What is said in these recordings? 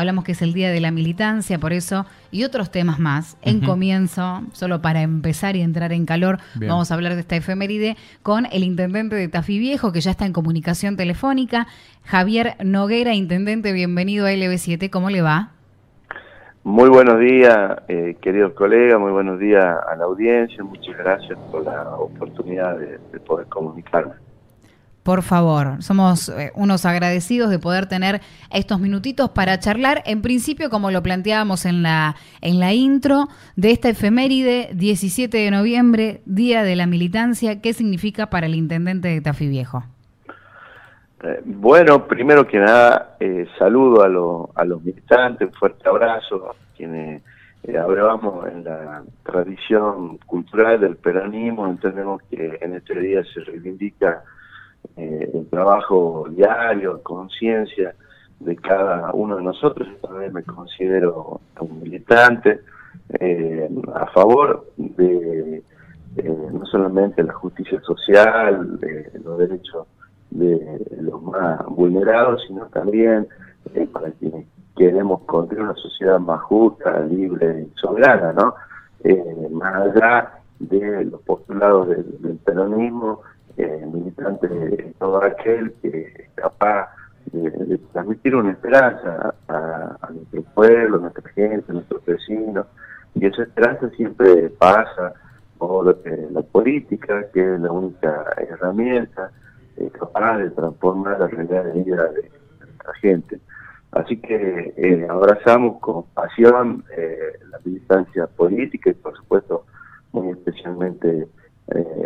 hablamos que es el Día de la Militancia, por eso, y otros temas más. En comienzo, solo para empezar y entrar en calor, vamos a hablar de esta efeméride con el intendente de Tafí Viejo, que ya está en comunicación telefónica, Javier Noguera, intendente, bienvenido a LB7, ¿cómo le va? Muy buenos días, eh, queridos colegas, muy buenos días a la audiencia, muchas gracias por la oportunidad de, poder comunicarme. Por favor, somos eh, unos agradecidos de poder tener estos minutitos para charlar, en principio como lo planteábamos en la, en la intro de esta efeméride, 17 de noviembre, Día de la Militancia, ¿qué significa para el intendente de Tafí Viejo? Eh, bueno, primero que nada, eh, saludo a, los militantes, un fuerte abrazo, quienes eh, en la tradición cultural del peronismo, entendemos que en este día se reivindica eh, el trabajo diario, conciencia de cada uno de nosotros, yo también me considero un militante, a favor de no solamente la justicia social, de los derechos de los más vulnerados, sino también eh, para quienes queremos construir una sociedad más justa, libre y soberana, ¿no? Eh, más allá de los postulados del, peronismo, eh, militante de todo aquel que es capaz de, transmitir una esperanza a, nuestro pueblo, a nuestra gente, a nuestros vecinos, y esa esperanza siempre pasa por la política, que es la única herramienta eh, capaz de transformar la realidad de vida de nuestra gente. Así que eh, abrazamos con pasión eh, la militancia política y por supuesto muy especialmente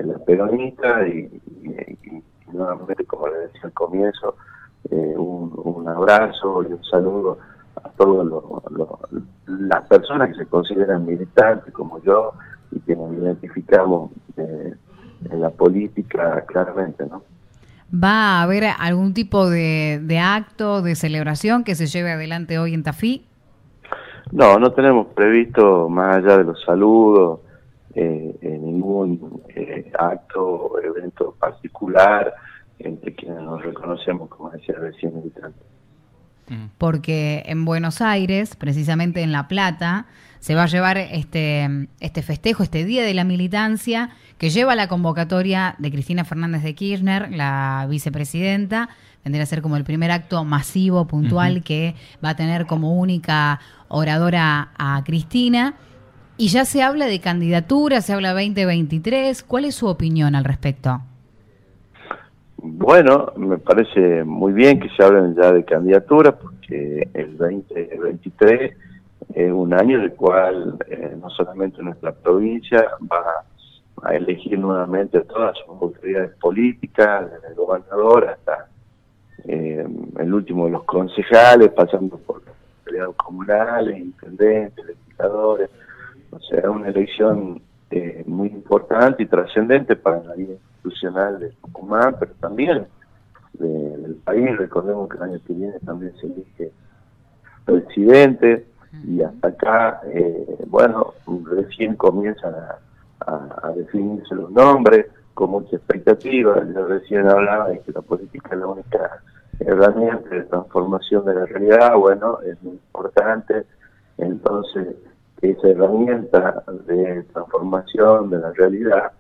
la peronista y, nuevamente como le decía al comienzo un, abrazo y un saludo a todas las personas que se consideran militantes como yo y que nos identificamos en la política claramente, ¿no? ¿Va a haber algún tipo de, acto, de celebración que se lleve adelante hoy en Tafí? No, no tenemos previsto, más allá de los saludos, eh, ningún eh, acto o evento particular entre quienes nos reconocemos, como decía recién, militantes. Mm. Porque en Buenos Aires, precisamente en La Plata, se va a llevar este, este festejo, este Día de la Militancia, que lleva la convocatoria de Cristina Fernández de Kirchner, la vicepresidenta. Vendría a ser como el primer acto masivo, puntual, que va a tener como única oradora a Cristina. Y ya se habla de candidatura, se habla 2023. ¿Cuál es su opinión al respecto? Bueno, me parece muy bien que se hablen ya de candidatura, porque el 2023 es un año en el cual eh, no solamente nuestra provincia va a elegir nuevamente todas sus autoridades políticas, desde el gobernador hasta eh, el último de los concejales, pasando por los comunales, intendentes, legisladores. O sea, una elección eh, muy importante y trascendente para la vida institucional de Tucumán, pero también del país. Recordemos que el año que viene también se elige presidente y hasta acá, eh, bueno, recién comienzan a a, definirse los nombres con mucha expectativa. Yo recién hablaba de que la política es la única herramienta de transformación de la realidad. Bueno, es muy importante entonces esa herramienta de transformación de la realidad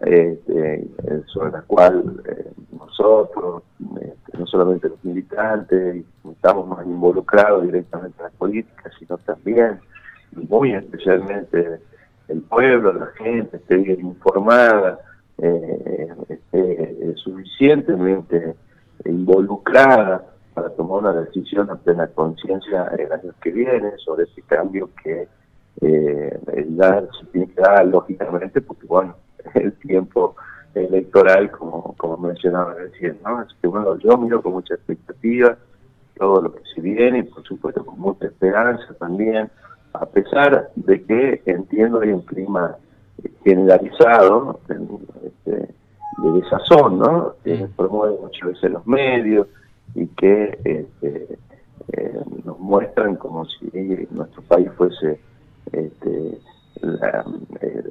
este, sobre la cual eh, nosotros, este, no solamente los militantes, estamos más involucrados directamente en la política, sino también, muy especialmente, el pueblo, la gente esté bien informada, eh, esté suficientemente involucrada para tomar una decisión a plena conciencia el año que viene sobre ese cambio que eh, se tiene que dar lógicamente porque bueno, el tiempo electoral como, como mencionaba recién, ¿no? Así que bueno, yo miro con mucha expectativa todo lo que se viene y por supuesto con mucha esperanza también a pesar de que entiendo hay un clima generalizado este, de desazón, ¿no? Que promueve muchas veces los medios y que este, eh, nos muestran como si nuestro país fuese este, la, eh,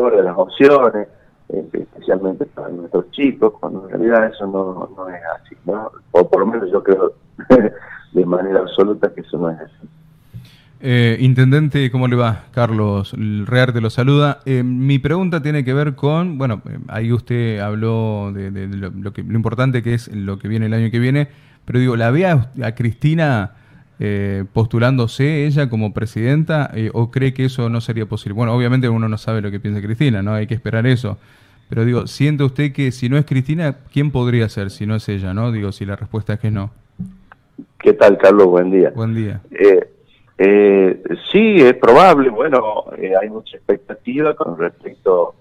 de las opciones, especialmente para nuestros chicos, cuando en realidad eso no, no es así, ¿no? O por lo menos yo creo de manera absoluta que eso no es así. Eh, intendente, ¿cómo le va? Carlos Rearte lo saluda. Eh, mi pregunta tiene que ver con, bueno, eh, ahí usted habló de, lo, que, lo importante que es lo que viene el año que viene, pero digo, ¿la ve a, Cristina postulándose ella como presidenta o cree que eso no sería posible? Bueno, obviamente uno no sabe lo que piensa Cristina, ¿no? Hay que esperar eso. Pero digo, ¿siente usted que si no es Cristina, quién podría ser si no es ella, no? Digo, si la respuesta es que no. ¿Qué tal, Carlos? Buen día. Buen día. Eh, sí, es probable, bueno, eh, hay mucha expectativa con respecto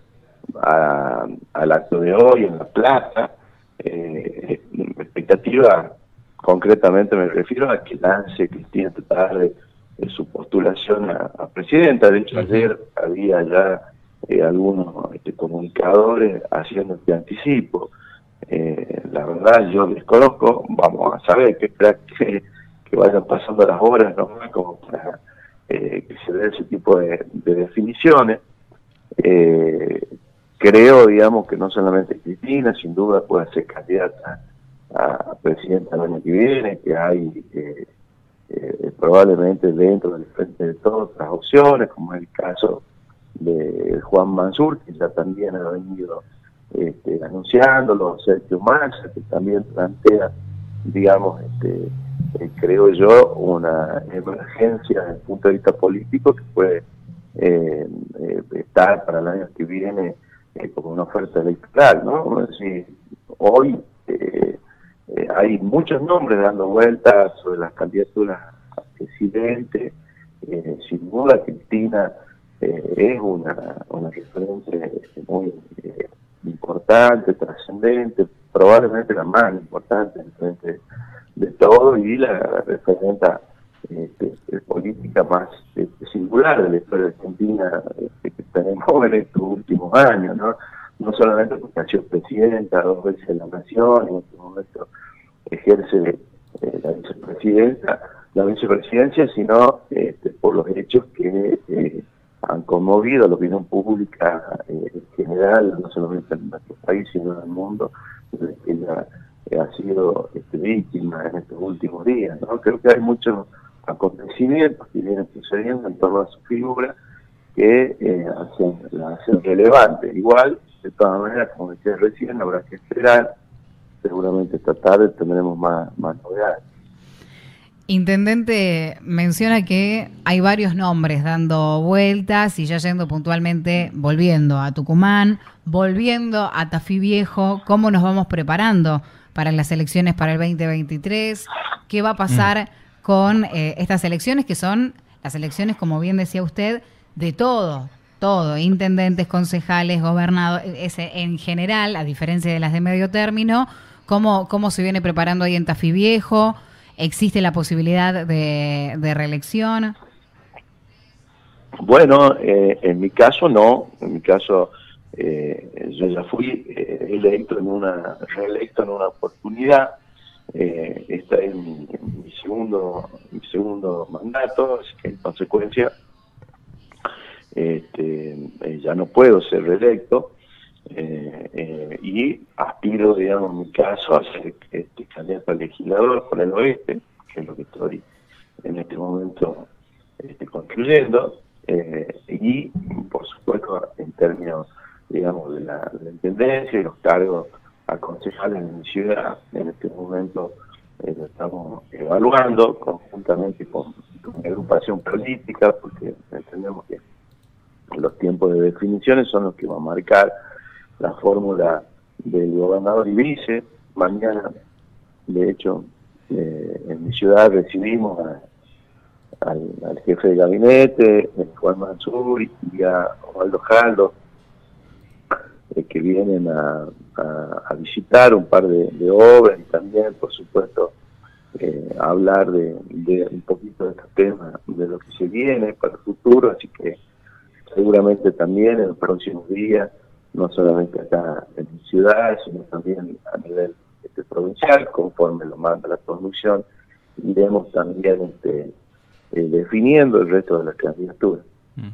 al acto de hoy en La Plaza. Eh, expectativa, concretamente me refiero a que lance Cristina esta tarde su postulación a, presidenta. De hecho, ayer había ya eh, algunos este, comunicadores haciendo este anticipo. la verdad, yo desconozco, vamos a saber qué, qué que vayan pasando las horas ¿no? como para eh, que se dé ese tipo de, definiciones. Eh, creo, digamos, que no solamente Cristina, sin duda puede ser candidata a presidenta el año que viene, que hay eh, probablemente dentro del frente de todas otras opciones, como es el caso de Juan Mansur, que ya también ha venido este, anunciándolo, Sergio Massa, que también plantea, digamos, este, eh, creo yo, una emergencia desde el punto de vista político que puede eh, eh, estar para el año que viene como una oferta electoral, ¿no? Es decir, hoy hay muchos nombres dando vueltas sobre las candidaturas a presidente, sin duda Cristina es una, una referente muy importante, trascendente, probablemente la más importante en frente de todo y la referenta este, política más este, singular de la historia argentina este, que tenemos en estos últimos años, ¿no? No solamente porque ha sido presidenta dos veces en la nación, en este momento ejerce eh, la vicepresidenta, la vicepresidencia, sino este, por los hechos que eh, han conmovido a la opinión pública eh, en general, no solamente en nuestro país, sino en el mundo, desde que la ha sido este, víctima en estos últimos días. ¿no? Creo que hay muchos acontecimientos que vienen sucediendo en torno a su figura que eh, hacen, la hacen relevante. Igual, de todas maneras, como decía recién, habrá que esperar. Seguramente esta tarde tendremos más, más novedades. Intendente menciona que hay varios nombres dando vueltas y ya yendo puntualmente, volviendo a Tucumán, volviendo a Tafí Viejo, ¿cómo nos vamos preparando para las elecciones para el 2023, qué va a pasar mm. con eh, estas elecciones que son las elecciones, como bien decía usted, de todo, todo, intendentes, concejales, gobernadores, en general, a diferencia de las de medio término, cómo, cómo se viene preparando ahí en Tafí Viejo, existe la posibilidad de, reelección. Bueno, eh, en mi caso no, en mi caso eh, yo ya fui eh, electo en una, reelecto en una oportunidad, eh, esta es mi, segundo mi segundo mandato, así que en consecuencia este, eh, ya no puedo ser reelecto y aspiro, digamos, en mi caso, a ser este, candidato a legislador por el oeste, que es lo que estoy en este momento este, construyendo, y por supuesto en términos digamos, de la, Intendencia y los cargos a concejales en mi ciudad. En este momento eh, lo estamos evaluando conjuntamente con, la agrupación política, porque entendemos que los tiempos de definiciones son los que van a marcar la fórmula del gobernador y vice. Mañana, de hecho, eh, en mi ciudad recibimos al, jefe de gabinete, Juan Mansur, y a Osvaldo Jaldo, eh, que vienen a, visitar un par de, obras y también, por supuesto, eh, hablar de, un poquito de este tema, de lo que se viene para el futuro, así que seguramente también en los próximos días, no solamente acá en mi ciudad, sino también a nivel este, provincial, conforme lo manda la conducción, iremos también este, eh, definiendo el resto de las candidaturas. Mm.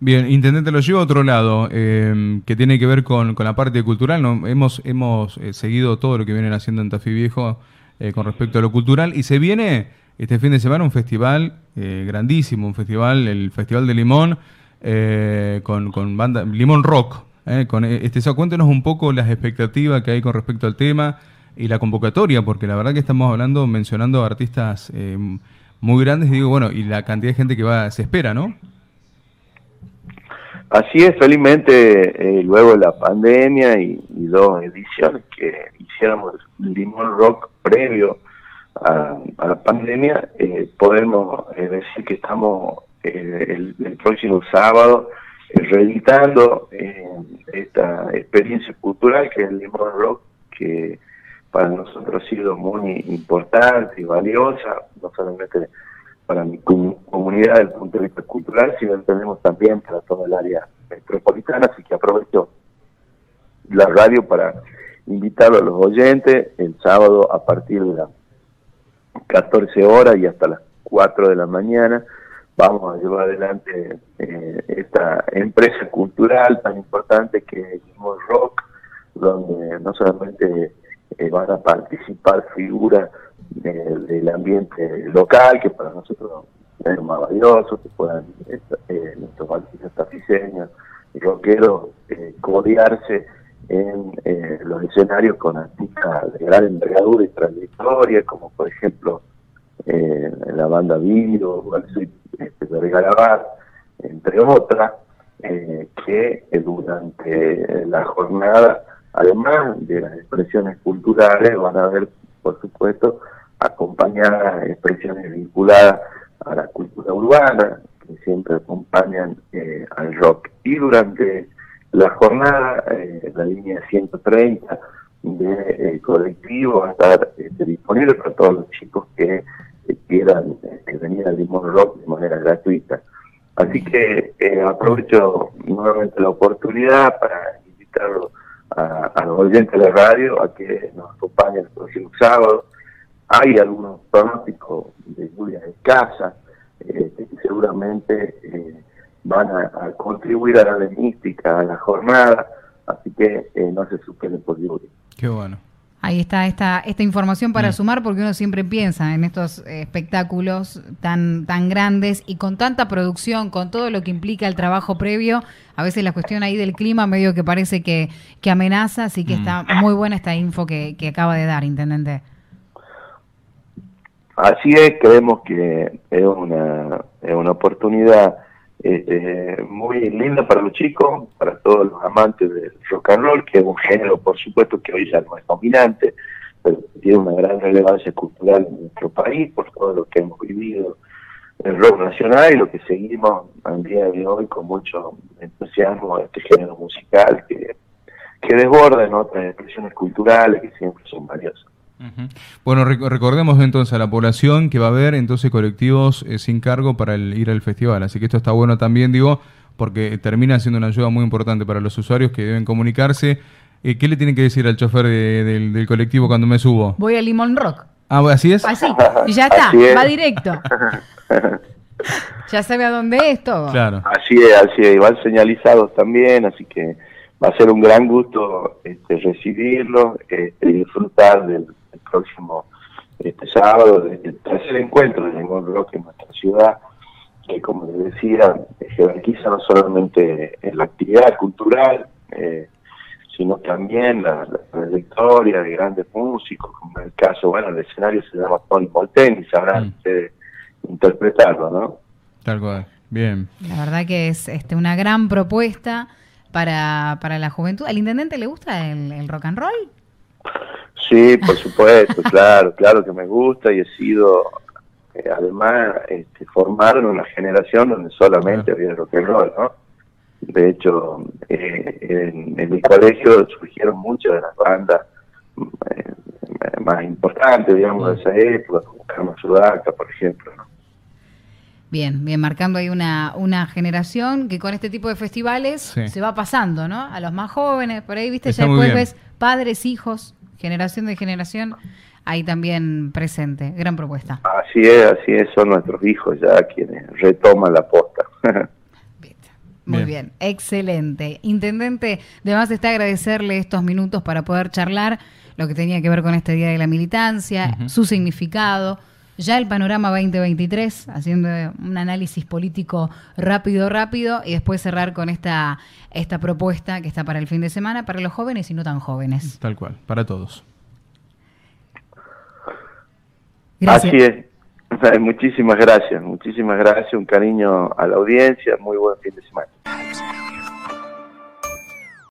Bien, Intendente, lo llevo a otro lado, eh, que tiene que ver con, la parte cultural. ¿no? Hemos, hemos eh, seguido todo lo que vienen haciendo en Tafí Viejo con respecto a lo cultural. Y se viene este fin de semana un festival grandísimo, un festival, el Festival de Limón, con, con, banda Limón Rock. Con este, cuéntenos un poco las expectativas que hay con respecto al tema y la convocatoria, porque la verdad que estamos hablando, mencionando artistas muy grandes, digo, bueno, y la cantidad de gente que va, se espera, ¿no? Así es, felizmente, eh, luego de la pandemia y, dos ediciones que hiciéramos Limón Rock previo a, la pandemia, eh, podemos eh, decir que estamos el, próximo sábado reeditando esta experiencia cultural que es el Limón Rock, que para nosotros ha sido muy importante y valiosa, no solamente para mi comunidad desde el punto de vista cultural, sino entendemos también para toda el área metropolitana, así que aprovecho la radio para invitar a los oyentes el sábado a partir de las 14 horas y hasta las 4 de la mañana vamos a llevar adelante eh, esta empresa cultural tan importante que es Rock, donde no solamente eh, van a participar figuras del ambiente local, que para nosotros es más valioso, que puedan eh, nuestros artistas tapiceños y rockeros eh, codearse en eh, los escenarios con artistas de gran envergadura y trayectoria, como por ejemplo eh, la banda Viro, de Galabar, entre otras, que durante la jornada, además de las expresiones culturales, van a haber, por supuesto, acompañadas expresiones vinculadas a la cultura urbana, que siempre acompañan eh, al rock. Y durante la jornada, eh, la línea 130 de eh, colectivo va a estar disponible para todos los chicos que quieran venir al Limón Rock de manera gratuita. Así que aprovecho nuevamente la oportunidad para invitarlos a, a, los oyentes de la radio a que nos acompañen el próximo sábado hay algunos pronósticos de lluvia escasa eh, que seguramente eh, van a, contribuir a la mística, a la jornada, así que eh, no se suspende por lluvia. Qué bueno. Ahí está esta, esta información para mm. sumar, porque uno siempre piensa en estos espectáculos tan, tan grandes y con tanta producción, con todo lo que implica el trabajo previo. A veces la cuestión ahí del clima medio que parece que, que amenaza, así que mm. está muy buena esta info que, que acaba de dar, Intendente. Así es, creemos que es una, es una oportunidad este, muy linda para los chicos, para todos los amantes del rock and roll, que es un género, por supuesto, que hoy ya no es dominante, pero tiene una gran relevancia cultural en nuestro país por todo lo que hemos vivido el rock nacional y lo que seguimos al día de hoy con mucho entusiasmo este género musical que, que desborda en otras expresiones culturales que siempre son valiosas. Bueno, recordemos entonces a la población que va a haber entonces colectivos eh, sin cargo para ir al festival, así que esto está bueno también, digo, porque termina siendo una ayuda muy importante para los usuarios que deben comunicarse. Eh, ¿Qué le tienen que decir al chofer del, colectivo cuando me subo? Voy a Limón Rock. Ah, ¿así es? Así, y ya está, va directo. ya sabe a dónde es todo. Claro. Así es, así es, igual señalizados también, así que va a ser un gran gusto este, recibirlo este, y disfrutar del el próximo este sábado, el tercer encuentro de Limón Rock en nuestra ciudad, que como les decía, jerarquiza no solamente en la actividad cultural, eh, sino también la, trayectoria de grandes músicos, como en el caso, bueno, el escenario se llama Tony Molten y sabrán mm. ustedes interpretarlo, ¿no? Tal cual, bien. La verdad que es este, una gran propuesta para, para la juventud. ¿Al intendente le gusta el rock and roll? Sí, por supuesto, claro, claro que me gusta y he sido, eh, además, este, formado en una generación donde solamente había rock and roll, ¿no? De hecho, eh, en, mi colegio surgieron muchas de las bandas eh, más importantes, digamos, de esa época, como Carmen Sudaca, por ejemplo, ¿no? Bien, bien, marcando ahí una, una generación que con este tipo de festivales se va pasando, ¿no? A los más jóvenes, por ahí, viste, ya después ves padres, hijos, generación de generación, ahí también presente. Gran propuesta. Así es, así es, son nuestros hijos ya quienes retoman la posta. Muy bien. excelente. Intendente, además está agradecerle estos minutos para poder charlar. lo que tenía que ver con este Día de la Militancia, su significado, ya el panorama 2023, haciendo un análisis político rápido, rápido, y después cerrar con esta, esta propuesta que está para el fin de semana, para los jóvenes y no tan jóvenes. Tal cual, para todos. Gracias. Así es. Muchísimas gracias, muchísimas gracias, un cariño a la audiencia, muy buen fin de semana.